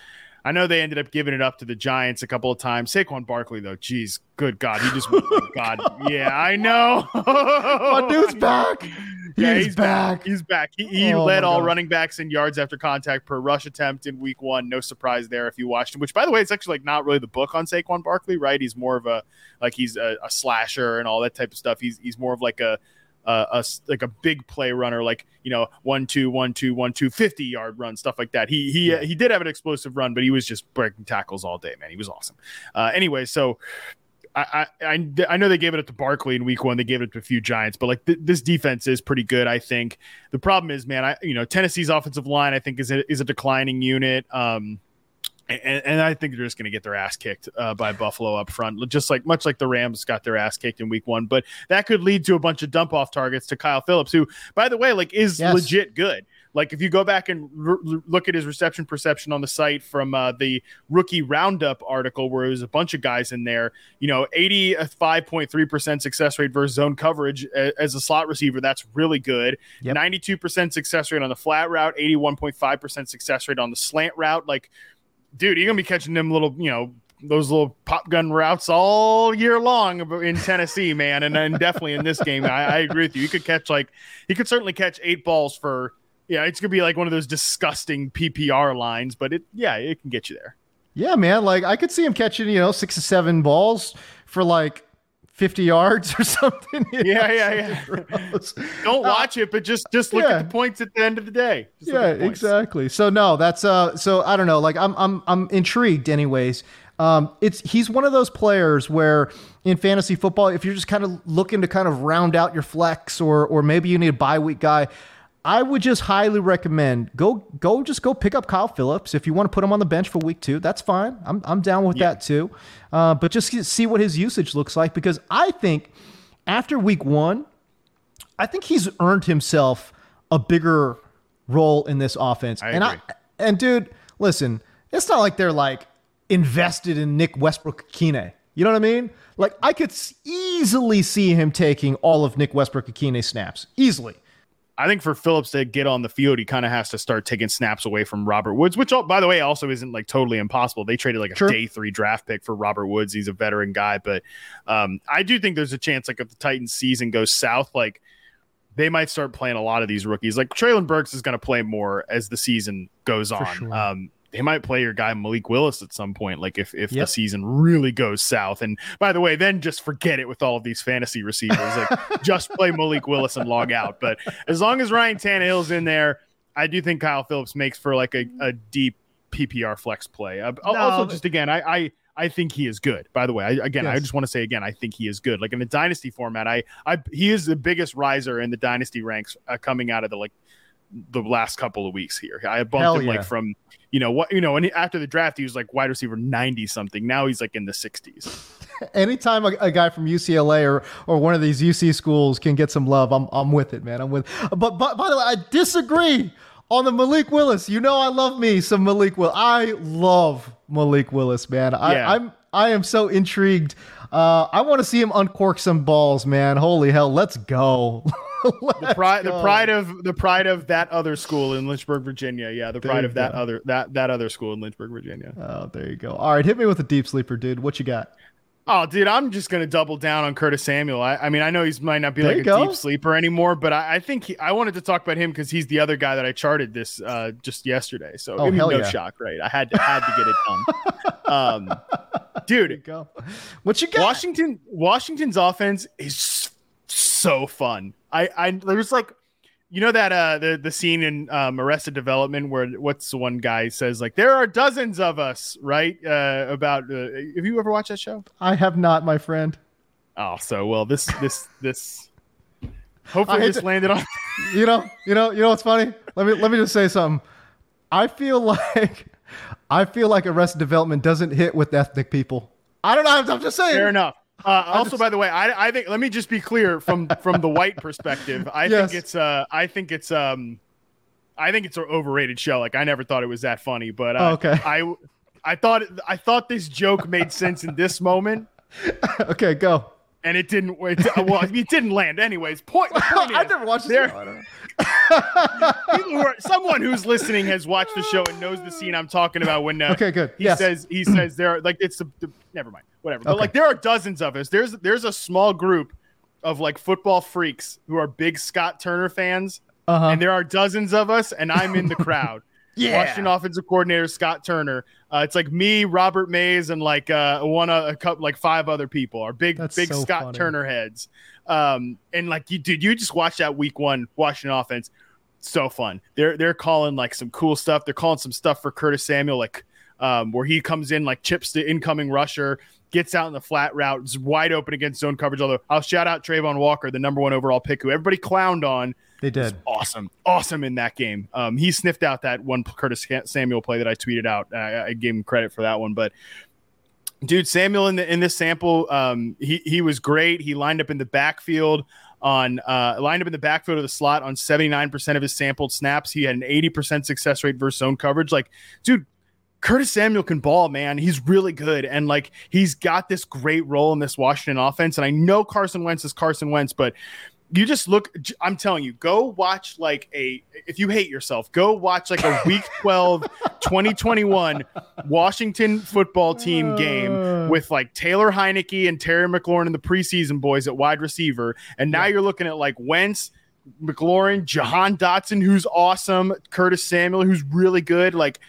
I know they ended up giving it up to the Giants a couple of times. Saquon Barkley, though, geez, good God, he just, oh God, [LAUGHS] yeah, I know. My dude's back. [LAUGHS] Yeah, He's back. He's back. He, he Oh, led all God. running backs in yards after contact per rush attempt in week one. No surprise there if you watched him, which by the way, it's actually like not really the book on Saquon Barkley, right? He's more of a like he's a, a slasher and all that type of stuff. He's he's more of like a a, like a big play runner, like you know, one two one two one two 50 yard run, stuff like that. He he he did have an explosive run, but he was just breaking tackles all day, man. He was awesome. Uh, anyway, so I, I I know they gave it up to Barkley in week one. They gave it to a few Giants, but like th- this defense is pretty good. I think the problem is, man, I you know Tennessee's offensive line I think is a, is a declining unit. Um, and, and, I think they're just going to get their ass kicked uh, by Buffalo up front, just like much like the Rams got their ass kicked in Week One. But that could lead to a bunch of dump off targets to Kyle Phillips, who, by the way, like is yes. legit good. Like if you go back and look at his reception perception on the site from uh, the rookie roundup article, where there's a bunch of guys in there, you know, 85.3% success rate versus zone coverage as a slot receiver. That's really good. 92% success rate on the flat route, 81.5% success rate on the slant route. Like, dude, you're gonna be catching them little, you know, those little pop gun routes all year long in Tennessee, man, and then definitely in this game, I, I, agree with you. You could catch like he could certainly catch eight balls for yeah. It's gonna be like one of those disgusting PPR lines, but it yeah, it can get you there. Yeah, man. Like I could see him catching you know six or seven balls for like 50 yards or [LAUGHS] something. Yeah, yeah, yeah. Don't uh, watch uh, it, but just just look yeah. at the points at the end of the day. Just yeah, exactly. So no, that's uh so I don't know, like I'm I'm I'm intrigued anyways. Um it's he's one of those players where in fantasy football if you're just kind of looking to kind of round out your flex or or maybe you need a bye week guy, I would just highly recommend go go just go pick up Kyle Phillips if you want to put him on the bench for week two. That's fine. I'm I'm down with yeah. that too. Uh, but just see what his usage looks like because I think after week one, I think he's earned himself a bigger role in this offense. I and agree. I and dude, listen, it's not like they're like invested in Nick Westbrook-Ikhine. You know what I mean? Like I could easily see him taking all of Nick Westbrook-Ikhine snaps easily. I think for Phillips to get on the field, he kind of has to start taking snaps away from Robert Woods, which, by the way, also isn't like totally impossible. They traded like a sure. day three draft pick for Robert Woods. He's a veteran guy, but um, I do think there's a chance, like if the Titans season goes south, like they might start playing a lot of these rookies. Like Treylon Burks is going to play more as the season goes on. Sure. Um, they might play your guy Malik Willis at some point, like if if yep. the season really goes south. And by the way, then just forget it with all of these fantasy receivers. Like [LAUGHS] just play Malik Willis and log out. But as long as Ryan Tannehill's in there, I do think Kyle Phillips makes for like a, a deep PPR flex play. Uh, no, also, just again, I, I I think he is good. By the way, I, again, yes. I just want to say again, I think he is good. Like in the dynasty format, I, I he is the biggest riser in the dynasty ranks uh, coming out of the like the last couple of weeks here. I bumped Hell him yeah. like from you know what you know, and after the draft he was like wide receiver ninety something. Now he's like in the sixties. [LAUGHS] Anytime a, a, guy from UCLA or or one of these UC schools can get some love, I'm I'm with it, man. I'm with. But, but by the way, I disagree on the Malik Willis. You know I love me some Malik Willis. I love Malik Willis, man. I, yeah. I'm I am so intrigued. Uh, I want to see him uncork some balls, man. Holy hell, let's go. [LAUGHS] the pride, the pride of the pride of that other school in Lynchburg, Virginia. Yeah, the pride of that go. other that that other school in Lynchburg, Virginia. Oh, there you go. All right, hit me with a deep sleeper, dude. What you got? Oh, dude, I'm just gonna double down on Curtis Samuel. I, I mean, I know he's might not be there like a go. deep sleeper anymore, but I, I think he, I wanted to talk about him because he's the other guy that I charted this uh, just yesterday. So oh, no yeah. shock, right? I had to had to get it done. [LAUGHS] um, dude, go. What you got? Washington Washington's offense is so fun. I I there's like you know that uh the the scene in um, Arrested Development where what's the one guy says like there are dozens of us right uh, about uh, have you ever watched that show? I have not, my friend. Oh, so well this this this hopefully this to, landed on. [LAUGHS] you know, you know, you know what's funny? Let me let me just say something. I feel [LAUGHS] like I feel like Arrested Development doesn't hit with ethnic people. I don't know. I'm, just saying. Fair enough. Uh, also, just, by the way, I, I think let me just be clear from from the white perspective. I yes. think it's uh I think it's um I think it's an overrated show. Like I never thought it was that funny, but uh, oh, okay. I I thought I thought this joke made sense in this moment. [LAUGHS] okay, go. And it didn't. It, well, it didn't land. Anyways, point. point [LAUGHS] I never watched this. [LAUGHS] There, are, someone who's listening has watched the show and knows the scene I'm talking about. When uh, okay, good. He yes. says he [CLEARS THROAT] says there are like it's the, the never mind whatever. Okay. But like there are dozens of us. There's there's a small group of like football freaks who are big Scott Turner fans, uh-huh. and there are dozens of us, and I'm in the crowd. [LAUGHS] yeah, Washington offensive coordinator Scott Turner. Uh, it's like me, Robert Mays, and like uh, one uh, a couple, like five other people are big, That's big so Scott funny. Turner heads. Um, and like you, dude, you just watch that week one Washington offense. So fun. They're they're calling like some cool stuff. They're calling some stuff for Curtis Samuel, like um, where he comes in like chips the incoming rusher, gets out in the flat route, is wide open against zone coverage. Although I'll shout out Travon Walker, the number one overall pick, who everybody clowned on. They did awesome, awesome in that game. Um, he sniffed out that one Curtis Samuel play that I tweeted out. I, I gave him credit for that one, but dude, Samuel in the in this sample, um, he he was great. He lined up in the backfield on uh, lined up in the backfield of the slot on 79% of his sampled snaps. He had an 80% success rate versus zone coverage. Like, dude, Curtis Samuel can ball, man. He's really good. And like he's got this great role in this Washington offense. And I know Carson Wentz is Carson Wentz, but you just look i'm telling you go watch like a if you hate yourself go watch like a week [LAUGHS] 12 2021 washington football team game uh. with like taylor heinicke and terry mclaurin and the preseason boys at wide receiver. And now you're looking at like wentz mclaurin jahan dotson who's awesome curtis samuel who's really good like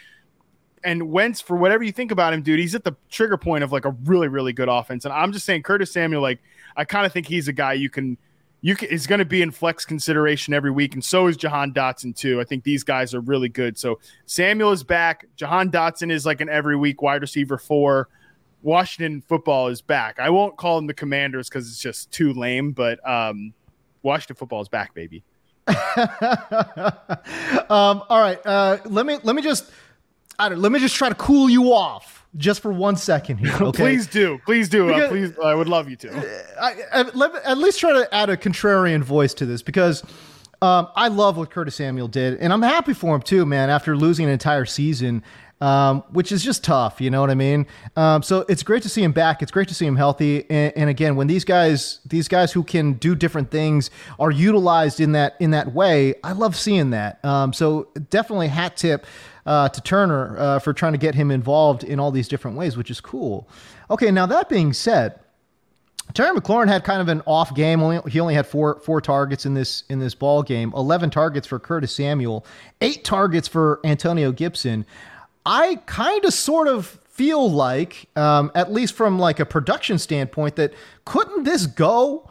and Wentz, for whatever you think about him, dude, he's at the trigger point of like a really, really good offense. And I'm just saying, Curtis Samuel, like, I kind of think he's a guy you can you can, is going to be in flex consideration every week, and so is Jahan Dotson too. I think these guys are really good. So Samuel is back. Jahan Dotson is like an every week wide receiver four. Washington football is back. I won't call them the Commanders because it's just too lame, but um, Washington football is back, baby. [LAUGHS] um, all right, uh, let me let me just I don't, let me just try to cool you off just for one second here. [LAUGHS] Okay? please do, please do. Because, uh, please, I would love you to. I, I, let, at least try to add a contrarian voice to this because um, I love what Curtis Samuel did, and I'm happy for him too, man. After losing an entire season, um, which is just tough, you know what I mean? Um, so it's great to see him back. It's great to see him healthy. And, and, again, when these guys, these guys who can do different things, are utilized in that in that way, I love seeing that. Um, so definitely hat tip uh, to Turner uh, for trying to get him involved in all these different ways, which is cool. Okay, now that being said, Terry McLaurin had kind of an off game. Only, he only had four four targets in this in this ball game. Eleven targets for Curtis Samuel, eight targets for Antonio Gibson. I kind of sort of feel like, um, at least from like a production standpoint, that couldn't this go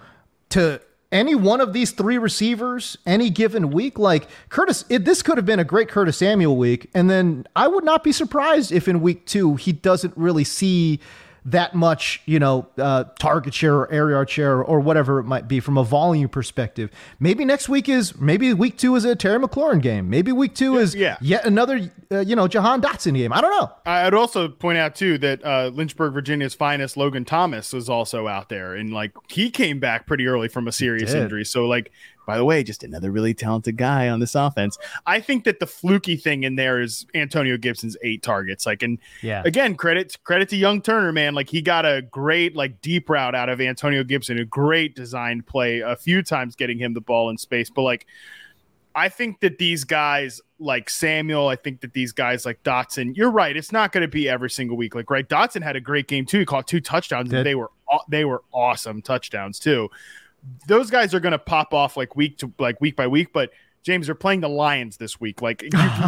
to any one of these three receivers any given week. Like Curtis, it, this could have been a great Curtis Samuel week. And then I would not be surprised if in week two he doesn't really see that much, you know, uh, target share or area share or whatever it might be from a volume perspective. Maybe next week is maybe week two is a Terry McLaurin game. Maybe week two yeah, is yeah. yet another, uh, you know, Jahan Dotson game. I don't know. I'd also point out too that uh, Lynchburg, Virginia's finest Logan Thomas was also out there, and like he came back pretty early from a serious injury. So like by the way, just another really talented guy on this offense. I think that the fluky thing in there is Antonio Gibson's eight targets. Like, and yeah, again, credit credit to young Turner, man. Like he got a great like deep route out of Antonio Gibson, a great designed play, a few times getting him the ball in space. But like, I think that these guys like Samuel, I think that these guys like Dotson, you're right. It's not going to be every single week. Like, right, Dotson had a great game too. He caught two touchdowns, Did. and they were they were awesome touchdowns too those guys are going to pop off like week to like week by week, but James, they're playing the Lions this week. Like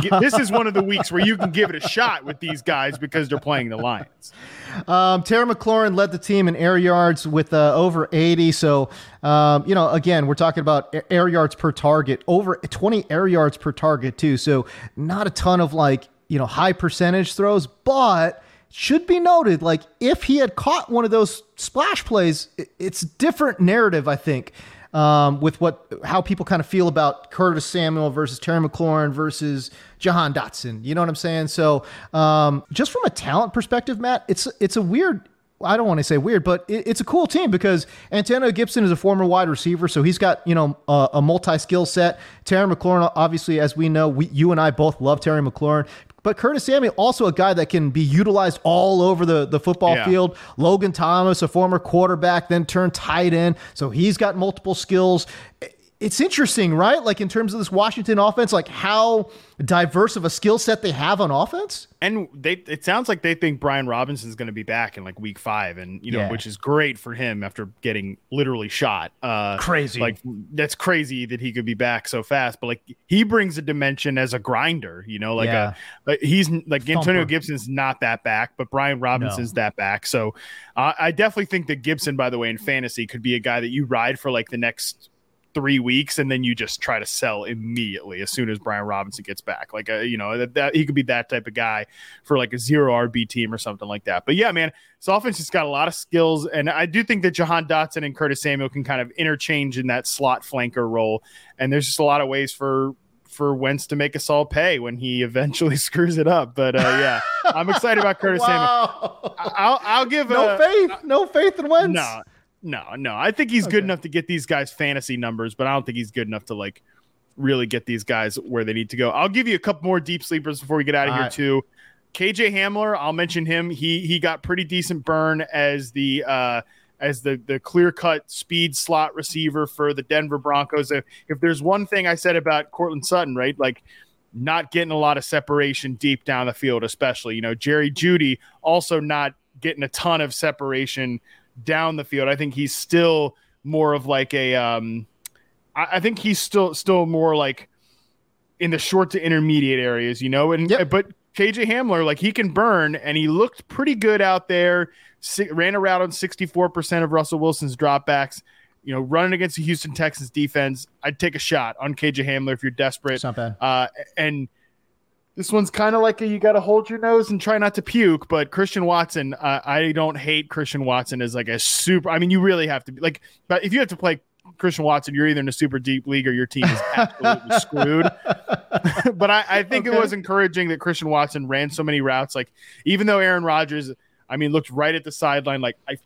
get, this is one of the weeks where you can give it a shot with these guys because they're playing the Lions. [LAUGHS] Um, Terry McLaurin led the team in air yards with uh, over 80. So, um, you know, again, we're talking about air yards per target, over 20 air yards per target too. So not a ton of like, you know, high percentage throws, but should be noted like if he had caught one of those splash plays it's different narrative i think um, with what how people kind of feel about Curtis Samuel versus Terry McLaurin versus Jahan Dotson. You know what I'm saying? So um, just from a talent perspective, Matt, it's it's a weird. I don't want to say weird, but it, it's a cool team because Antonio Gibson is a former wide receiver, so he's got you know a, a multi skill set. Terry McLaurin, obviously, as we know, we, you and I both love Terry McLaurin. But Curtis Samuel, also a guy that can be utilized all over the, the football Yeah. field. Logan Thomas, a former quarterback, then turned tight end. So he's got multiple skills. It's interesting, right? Like in terms of this Washington offense, like how diverse of a skill set they have on offense. And they it sounds like they think Brian Robinson's going to be back in like week five, and you know, Yeah. which is great for him after getting literally shot. Uh, Crazy. like that's crazy that he could be back so fast. But like he brings a dimension as a grinder, you know, like Yeah. a like he's like Antonio Gibson's not that back, but Brian Robinson's that back. So uh, I definitely think that Gibson, by the way, in fantasy, could be a guy that you ride for like the next three weeks, and then you just try to sell immediately as soon as Brian Robinson gets back. Like, a, you know, that, that he could be that type of guy for like a zero RB team or something like that. But yeah, man, this offense has got a lot of skills, and I do think that Jahan Dotson and Curtis Samuel can kind of interchange in that slot flanker role. And there's just a lot of ways for for Wentz to make us all pay when he [LAUGHS] eventually screws it up. But uh, yeah, I'm excited about Curtis [LAUGHS] Wow. Samuel. I'll I'll give No a, faith, no faith in Wentz. no, no, no. I think he's good enough to get these guys fantasy numbers, but I don't think he's good enough to like really get these guys where they need to go. I'll give you a couple more deep sleepers before we get out of All here right. too. KJ Hamler, I'll mention him. He he got pretty decent burn as the uh as the the clear cut speed slot receiver for the Denver Broncos. If, if there's one thing I said about Courtland Sutton, right? Like not getting a lot of separation deep down the field, especially. You know, Jerry Jeudy also not getting a ton of separation down the field. I think he's still more of like a um I, I think he's still still more like in the short to intermediate areas, you know, and Yep. but KJ Hamler, like he can burn and he looked pretty good out there. Si- ran around on 64% of Russell Wilson's dropbacks. You know, running against the Houston Texans defense, I'd take a shot on KJ Hamler if you're desperate. It's not bad. Uh, and this one's kind of like a, you got to hold your nose and try not to puke. But Christian Watson, uh, I don't hate Christian Watson as like a super. I mean, you really have to be like, but if you have to play Christian Watson, you're either in a super deep league or your team is absolutely [LAUGHS] screwed. [LAUGHS] but I, I think it was encouraging that Christian Watson ran so many routes. Like even though Aaron Rodgers, I mean, looked right at the sideline. Like I,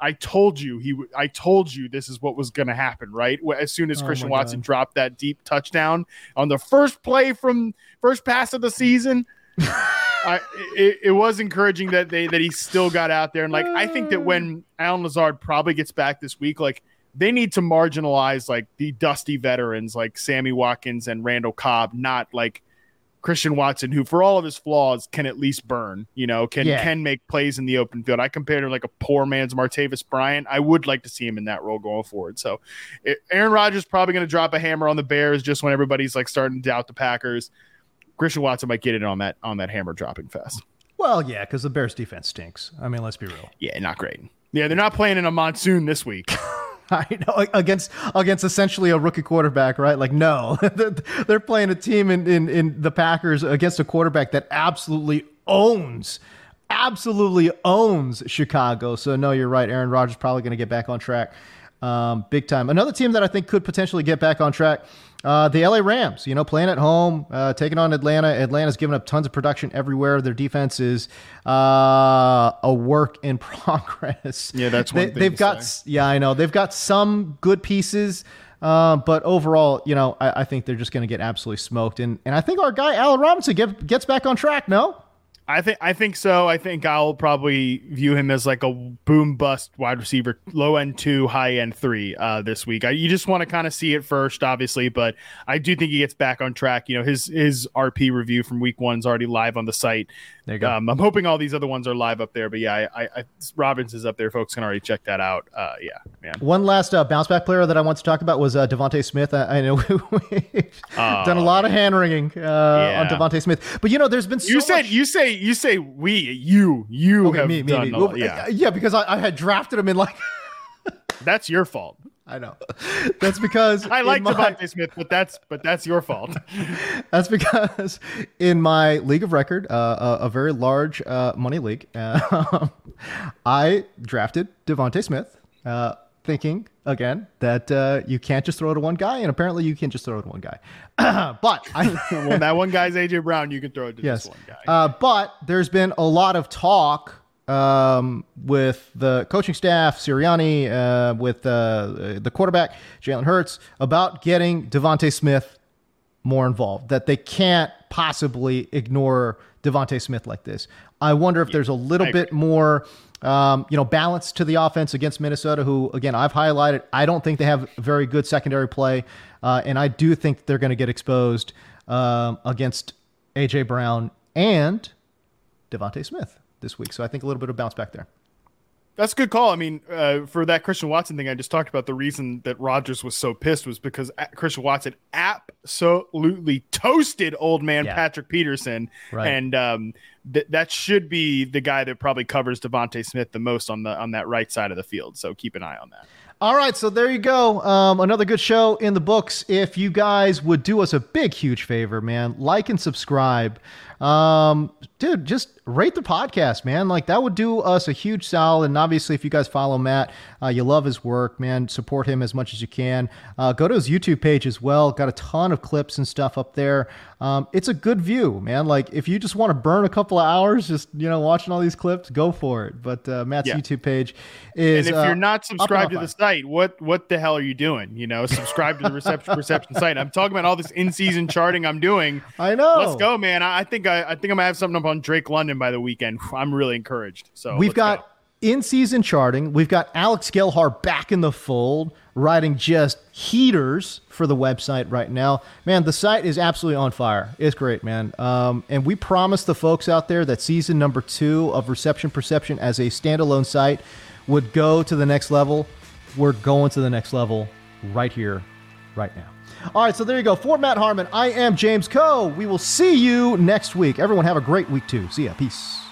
I told you he, w- I told you this is what was going to happen. Right as soon as Oh Christian Watson God. dropped that deep touchdown on the first play from first pass of the season. [LAUGHS] I, it, it was encouraging that they that he still got out there and like I think that when [SIGHS] Allen Lazard probably gets back this week, like they need to marginalize like the dusty veterans like Sammy Watkins and Randall Cobb, not like Christian Watson, who for all of his flaws can at least burn, you know, can Yeah. can make plays in the open field. I compared him like a poor man's Martavis Bryant. I would like to see him in that role going forward. So it, Aaron Rodgers probably going to drop a hammer on the Bears just when everybody's like starting to doubt the Packers. Christian Watson might get in on that on that hammer dropping fest. Well, yeah, because the Bears defense stinks. I mean, let's be real. Yeah, not great. Yeah, they're not playing in a monsoon this week. [LAUGHS] [LAUGHS] I know against against essentially a rookie quarterback, right? Like, no, [LAUGHS] they're playing a team in, in in the Packers against a quarterback that absolutely owns, absolutely owns Chicago. So no, you're right. Aaron Rodgers probably going to get back on track, um, big time. Another team that I think could potentially get back on track. Uh, the LA Rams, you know, playing at home, uh, taking on Atlanta. Atlanta's given up tons of production everywhere. Their defense is uh, a work in [LAUGHS] progress. Yeah, that's one they, to got say. yeah, I know. They've got some good pieces, uh, but overall, you know, I, I think they're just going to get absolutely smoked. And and I think our guy Allen Robinson get, gets back on track. No, I think I think so. I think I'll probably view him as like a boom bust wide receiver, low end two, high end three uh, this week. I, you just want to kind of see it first, obviously, but I do think he gets back on track. You know, his his RP review from week one is already live on the site. There you go. Um, I'm hoping all these other ones are live up there, but yeah, I, I, I Robbins is up there. Folks can already check that out. Uh, yeah, man. One last uh, bounce back player that I want to talk about was uh, DeVonta Smith. I, I know [LAUGHS] we've done a lot of hand wringing uh, Yeah. on DeVonta Smith, but you know, there's been so You said much- you say you say we you you Okay, have me, me, done me. Well, yeah. yeah, because I, I had drafted him in like. [LAUGHS] That's your fault. I know. That's because [LAUGHS] I like my- DeVonta Smith, but that's but that's your fault. [LAUGHS] That's because in my league of record, uh, a, a very large uh, money league, uh, [LAUGHS] I drafted DeVonta Smith, uh, thinking again that uh, you can't just throw it to one guy, and apparently you can't just throw it to one guy. [CLEARS THROAT] but I, when that one guy's AJ Brown, you can throw it to yes, this one guy. uh, but there's been a lot of talk um, with the coaching staff, Sirianni, uh, with uh, the quarterback Jalen Hurts about getting DeVonta Smith more involved. That they can't possibly ignore DeVonta Smith like this. I wonder if there's a little bit more, um, you know, balance to the offense against Minnesota, who again I've highlighted. I don't think they have very good secondary play, uh, and I do think they're going to get exposed um, against AJ Brown and Devonte Smith this week. So I think a little bit of bounce back there. That's a good call. I mean, uh, for that Christian Watson thing I just talked about, the reason that Rodgers was so pissed was because Christian Watson absolutely toasted old man Yeah. Patrick Peterson, Right. and um, th- that should be the guy that probably covers DeVonta Smith the most on the on that right side of the field. So keep an eye on that. All right, so there you go. Um, another good show in the books. If you guys would do us a big, huge favor, man, like and subscribe. Um, dude, just rate the podcast, man. Like that would do us a huge solid. And obviously, if you guys follow Matt, uh, you love his work, man. Support him as much as you can. Uh, go to his YouTube page as well. Got a ton of clips and stuff up there. Um, it's a good view, man. Like if you just want to burn a couple of hours, just you know, watching all these clips, go for it. But uh, Matt's Yeah. YouTube page is. and if uh, you're not subscribed to the site, what what the hell are you doing? You know, subscribe to the reception perception site. I'm talking about all this in season charting I'm doing. I know. Let's go, man. I, I think I, I think I'm gonna have something up on Drake London by the weekend. I'm really encouraged. So We've got go. in season charting. We've got Alex Gelhar back in the fold, writing just heaters for the website right now. Man, the site is absolutely on fire. It's great, man. Um, and we promised the folks out there that season number two of Reception Perception as a standalone site would go to the next level. We're going to the next level right here, right now. All right, so there you go. For Matt Harmon, I am James Koh. We will see you next week. Everyone have a great week too. See ya. Peace.